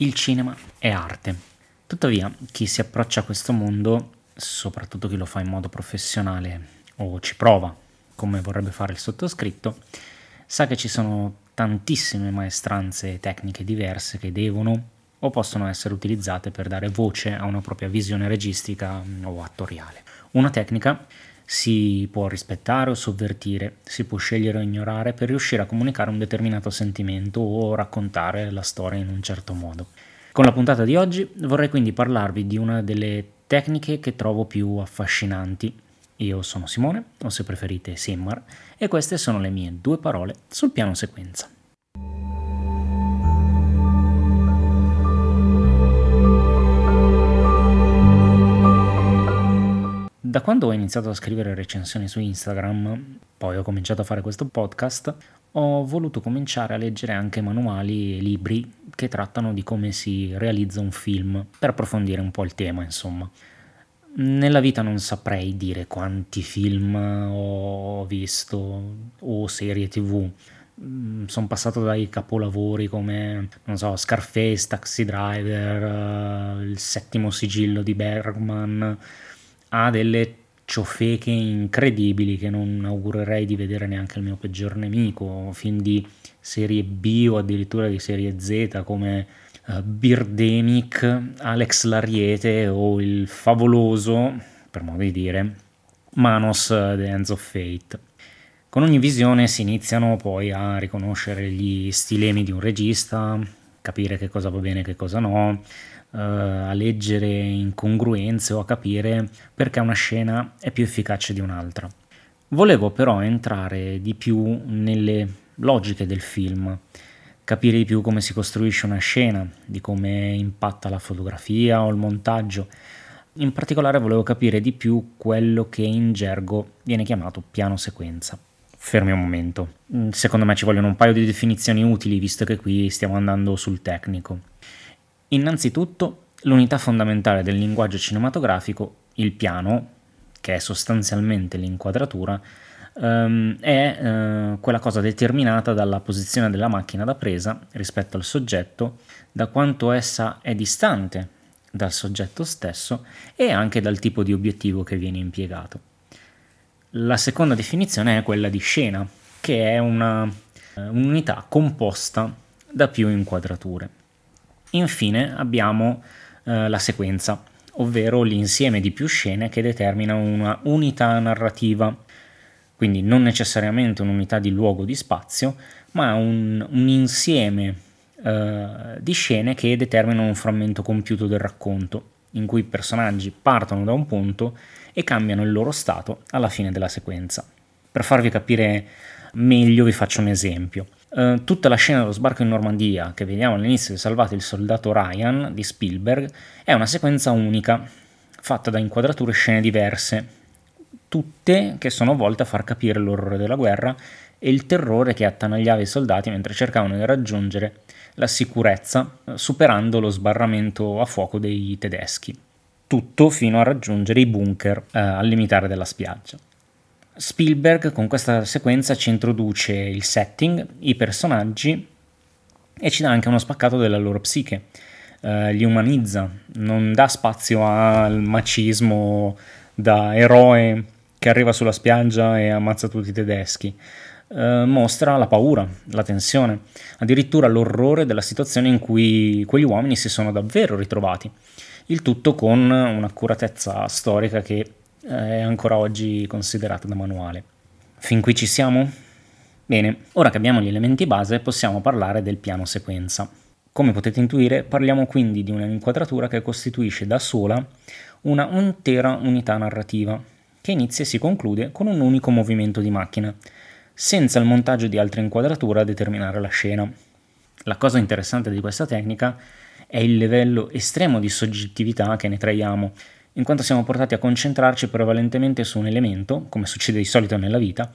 Il cinema è arte. Tuttavia, chi si approccia a questo mondo, soprattutto chi lo fa in modo professionale o ci prova, come vorrebbe fare il sottoscritto, sa che ci sono tantissime maestranze tecniche diverse che devono o possono essere utilizzate per dare voce a una propria visione registica o attoriale. Una tecnica si può rispettare o sovvertire, si può scegliere o ignorare per riuscire a comunicare un determinato sentimento o raccontare la storia in un certo modo. Con la puntata di oggi vorrei quindi parlarvi di una delle tecniche che trovo più affascinanti. Io sono Simone, o se preferite Simmar, e queste sono le mie due parole sul piano sequenza. Da quando ho iniziato a scrivere recensioni su Instagram, poi ho cominciato a fare questo podcast, ho voluto cominciare a leggere anche manuali e libri che trattano di come si realizza un film, per approfondire un po' il tema, insomma. Nella vita non saprei dire quanti film ho visto o serie tv. Mm, Sono passato dai capolavori come, non so, Scarface, Taxi Driver, uh, Il settimo sigillo di Bergman, ha delle ciofeche incredibili che non augurerei di vedere neanche al mio peggior nemico, film di serie B o addirittura di serie Z come uh, Birdemic, Alex Lariete o il favoloso, per modo di dire, Manos The Ends of Fate. Con ogni visione si iniziano poi a riconoscere gli stilemi di un regista, capire che cosa va bene e che cosa no, uh, a leggere incongruenze o a capire perché una scena è più efficace di un'altra. Volevo però entrare di più nelle logiche del film, capire di più come si costruisce una scena, di come impatta la fotografia o il montaggio. In particolare volevo capire di più quello che in gergo viene chiamato piano sequenza. Fermi un momento. Secondo me ci vogliono un paio di definizioni utili, visto che qui stiamo andando sul tecnico. Innanzitutto, l'unità fondamentale del linguaggio cinematografico, il piano, che è sostanzialmente l'inquadratura, ehm, è eh, quella cosa determinata dalla posizione della macchina da presa rispetto al soggetto, da quanto essa è distante dal soggetto stesso e anche dal tipo di obiettivo che viene impiegato. La seconda definizione è quella di scena, che è una, eh, un'unità composta da più inquadrature. Infine abbiamo eh, la sequenza, ovvero l'insieme di più scene che determina una unità narrativa, quindi non necessariamente un'unità di luogo di spazio, ma un, un insieme eh, di scene che determinano un frammento compiuto del racconto, in cui i personaggi partono da un punto e cambiano il loro stato alla fine della sequenza. Per farvi capire meglio vi faccio un esempio. Uh, tutta la scena dello sbarco in Normandia che vediamo all'inizio di Salvate il soldato Ryan di Spielberg è una sequenza unica, fatta da inquadrature e scene diverse, tutte che sono volte a far capire l'orrore della guerra e il terrore che attanagliava i soldati mentre cercavano di raggiungere la sicurezza superando lo sbarramento a fuoco dei tedeschi. Tutto fino a raggiungere i bunker eh, al limitare della spiaggia. Spielberg con questa sequenza ci introduce il setting, i personaggi e ci dà anche uno spaccato della loro psiche. Uh, li umanizza, non dà spazio al macismo da eroe che arriva sulla spiaggia e ammazza tutti i tedeschi. Uh, mostra la paura, la tensione, addirittura l'orrore della situazione in cui quegli uomini si sono davvero ritrovati. Il tutto con un'accuratezza storica che è ancora oggi considerata da manuale. Fin qui ci siamo? Bene, ora che abbiamo gli elementi base possiamo parlare del piano sequenza. Come potete intuire, parliamo quindi di un'inquadratura che costituisce da sola una intera unità narrativa, che inizia e si conclude con un unico movimento di macchina, senza il montaggio di altre inquadrature a determinare la scena. La cosa interessante di questa tecnica è il livello estremo di soggettività che ne traiamo, in quanto siamo portati a concentrarci prevalentemente su un elemento, come succede di solito nella vita,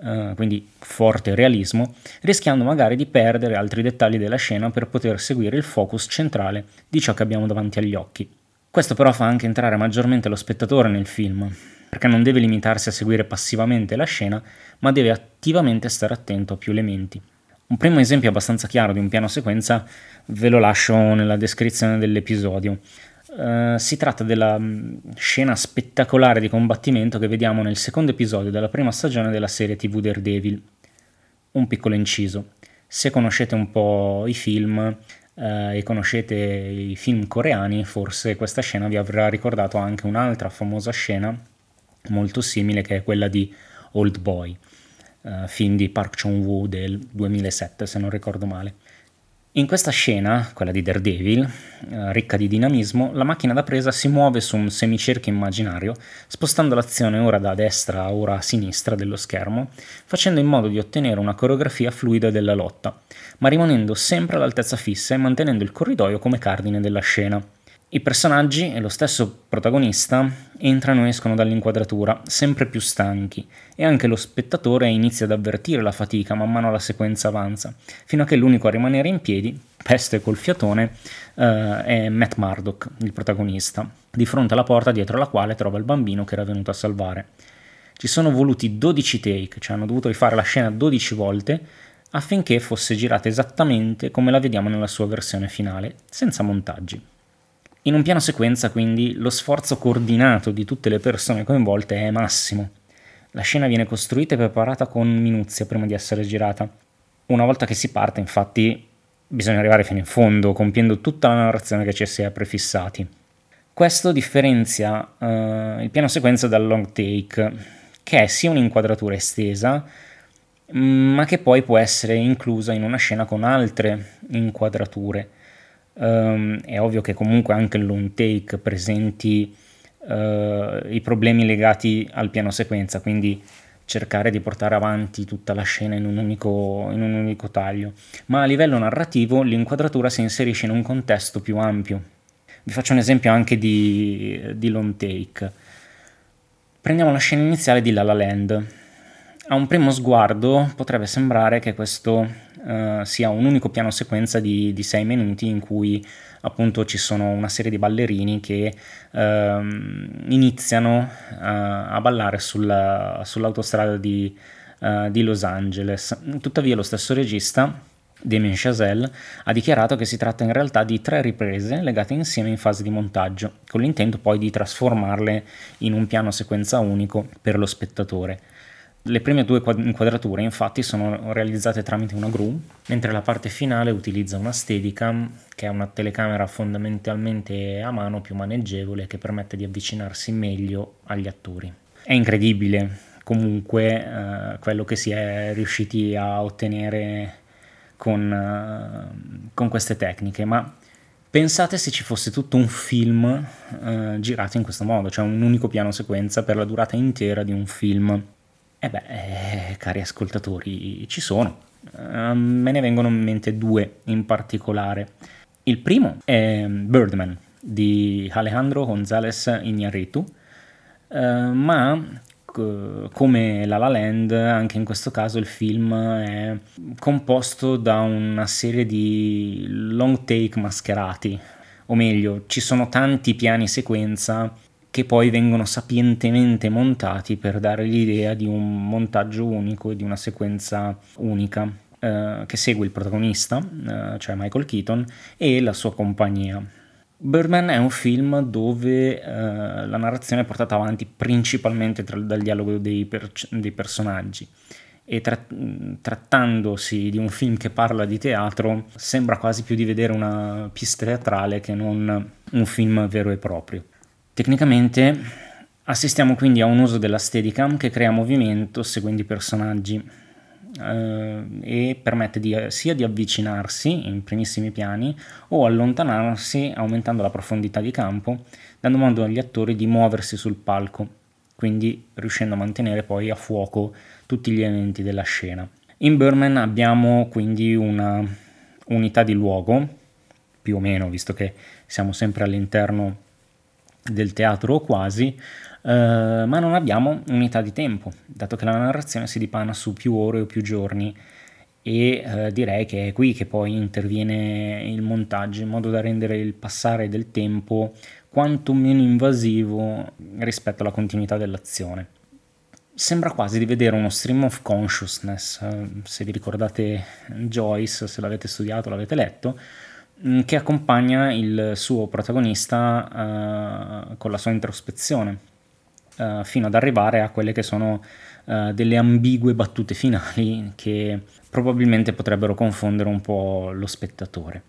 Uh, quindi forte realismo, rischiando magari di perdere altri dettagli della scena per poter seguire il focus centrale di ciò che abbiamo davanti agli occhi. Questo però fa anche entrare maggiormente lo spettatore nel film, perché non deve limitarsi a seguire passivamente la scena, ma deve attivamente stare attento a più elementi. Un primo esempio abbastanza chiaro di un piano sequenza ve lo lascio nella descrizione dell'episodio. Uh, si tratta della mm, scena spettacolare di combattimento che vediamo nel secondo episodio della prima stagione della serie TV Daredevil. Un piccolo inciso. Se conoscete un po' i film uh, e conoscete i film coreani, forse questa scena vi avrà ricordato anche un'altra famosa scena molto simile che è quella di Old Boy uh, film di Park Chung-woo del 2007 se non ricordo male. In questa scena, quella di Daredevil, uh, ricca di dinamismo, la macchina da presa si muove su un semicerchio immaginario, spostando l'azione ora da destra ora a sinistra dello schermo, facendo in modo di ottenere una coreografia fluida della lotta, ma rimanendo sempre all'altezza fissa e mantenendo il corridoio come cardine della scena. I personaggi e lo stesso protagonista entrano e escono dall'inquadratura, sempre più stanchi, e anche lo spettatore inizia ad avvertire la fatica man mano la sequenza avanza, fino a che l'unico a rimanere in piedi, peste col fiatone, uh, è Matt Murdock, il protagonista, di fronte alla porta dietro la quale trova il bambino che era venuto a salvare. Ci sono voluti 12 take, cioè hanno dovuto rifare la scena 12 volte, affinché fosse girata esattamente come la vediamo nella sua versione finale, senza montaggi. In un piano sequenza, quindi, lo sforzo coordinato di tutte le persone coinvolte è massimo. La scena viene costruita e preparata con minuzia prima di essere girata. Una volta che si parte, infatti, bisogna arrivare fino in fondo, compiendo tutta la narrazione che ci si è prefissati. Questo differenzia uh, il piano sequenza dal long take, che è sia un'inquadratura estesa, ma che poi può essere inclusa in una scena con altre inquadrature. Um, è ovvio che comunque anche il long take presenti uh, i problemi legati al piano sequenza, quindi cercare di portare avanti tutta la scena in un, unico, in un unico taglio, ma a livello narrativo l'inquadratura si inserisce in un contesto più ampio. Vi faccio un esempio anche di, di long take. Prendiamo la scena iniziale di La La Land. A un primo sguardo potrebbe sembrare che questo uh, sia un unico piano sequenza di, di sei minuti in cui appunto ci sono una serie di ballerini che uh, iniziano uh, a ballare sulla, sull'autostrada di, uh, di, Los Angeles. Tuttavia lo stesso regista, Damien Chazelle, ha dichiarato che si tratta in realtà di tre riprese legate insieme in fase di montaggio, con l'intento poi di trasformarle in un piano sequenza unico per lo spettatore. Le prime due inquadrature infatti sono realizzate tramite una GRU, mentre la parte finale utilizza una Steadicam, che è una telecamera fondamentalmente a mano più maneggevole che permette di avvicinarsi meglio agli attori. È incredibile comunque eh, quello che si è riusciti a ottenere con, eh, con queste tecniche, ma pensate se ci fosse tutto un film eh, girato in questo modo, cioè un unico piano sequenza per la durata intera di un film eh beh, eh, cari ascoltatori, ci sono. Uh, me ne vengono in mente due in particolare. Il primo è Birdman di Alejandro González Iñárritu, uh, ma c- come La La Land, anche in questo caso il film è composto da una serie di long take mascherati, o meglio, ci sono tanti piani sequenza che poi vengono sapientemente montati per dare l'idea di un montaggio unico e di una sequenza unica eh, che segue il protagonista, eh, cioè Michael Keaton, e la sua compagnia. Birdman è un film dove eh, la narrazione è portata avanti principalmente tra, dal dialogo dei, per, dei personaggi e tra, trattandosi di un film che parla di teatro sembra quasi più di vedere una pista teatrale che non un film vero e proprio. Tecnicamente assistiamo quindi a un uso della Steadicam che crea movimento seguendo i personaggi eh, e permette di, sia di avvicinarsi in primissimi piani o allontanarsi aumentando la profondità di campo, dando modo agli attori di muoversi sul palco, quindi riuscendo a mantenere poi a fuoco tutti gli elementi della scena. In Burman abbiamo quindi una unità di luogo, più o meno, visto che siamo sempre all'interno del teatro o quasi, eh, ma non abbiamo unità di tempo, dato che la narrazione si dipana su più ore o più giorni e eh, direi che è qui che poi interviene il montaggio in modo da rendere il passare del tempo quanto meno invasivo rispetto alla continuità dell'azione. sembra quasi di vedere uno stream of consciousness, eh, se vi ricordate Joyce, se l'avete studiato, l'avete letto, che accompagna il suo protagonista uh, con la sua introspezione, uh, fino ad arrivare a quelle che sono uh, delle ambigue battute finali che probabilmente potrebbero confondere un po' lo spettatore.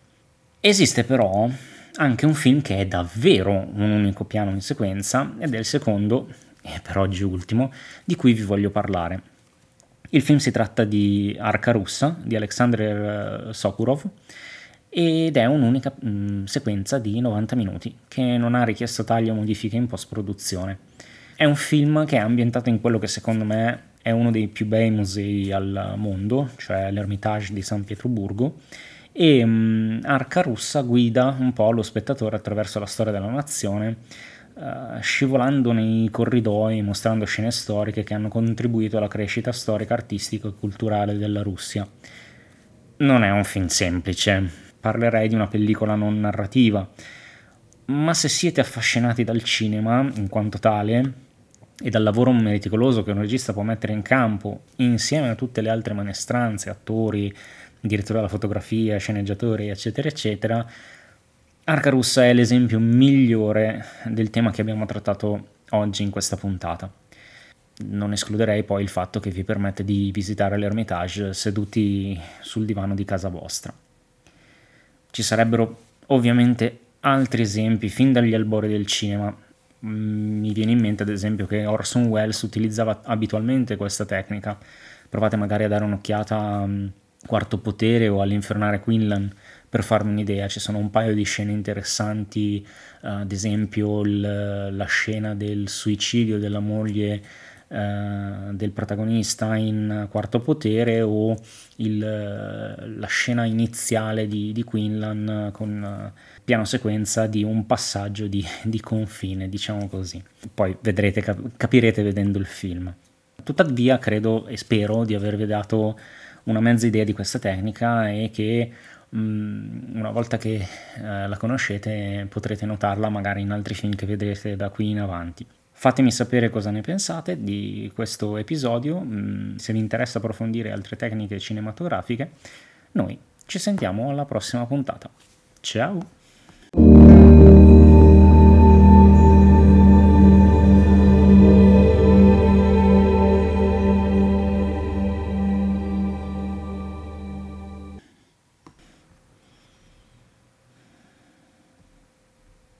Esiste però anche un film che è davvero un unico piano in sequenza ed è il secondo, e per oggi ultimo, di cui vi voglio parlare. Il film si tratta di Arca Russa di Alexander Sokurov ed è un'unica mh, mm, sequenza di 90 minuti che non ha richiesto tagli o modifiche in post-produzione. È un film che è ambientato in quello che secondo me è uno dei più bei musei al mondo, cioè l'Ermitage di San Pietroburgo, e um, Arca Russa guida un po' lo spettatore attraverso la storia della nazione, uh, scivolando nei corridoi, mostrando scene storiche che hanno contribuito alla crescita storica, artistica e culturale della Russia. Non è un film semplice, parlerei di una pellicola non narrativa, ma se siete affascinati dal cinema in quanto tale e dal lavoro meticoloso che un regista può mettere in campo insieme a tutte le altre maestranze, attori, direttore della fotografia, sceneggiatori, eccetera, eccetera, Arca Russa è l'esempio migliore del tema che abbiamo trattato oggi in questa puntata. Non escluderei poi il fatto che vi permette di visitare l'Ermitage seduti sul divano di casa vostra. Ci sarebbero ovviamente altri esempi fin dagli albori del cinema. Mm, mi viene in mente ad esempio che Orson Welles utilizzava abitualmente questa tecnica. Provate magari a dare un'occhiata a mm, Quarto Potere o all'Infernare Quinlan per farmi un'idea, ci sono un paio di scene interessanti, uh, ad esempio il, la scena del suicidio della moglie uh, del protagonista in Quarto Potere o il, la scena iniziale di, di Quinlan con uh, piano sequenza di un passaggio di, di, confine, diciamo così. Poi vedrete, cap- capirete vedendo il film. Tuttavia credo e spero di avervi dato una mezza idea di questa tecnica e che um, una volta che eh, la conoscete potrete notarla magari in altri film che vedrete da qui in avanti. Fatemi sapere cosa ne pensate di questo episodio, mm, se vi interessa approfondire altre tecniche cinematografiche, noi ci sentiamo alla prossima puntata. Ciao!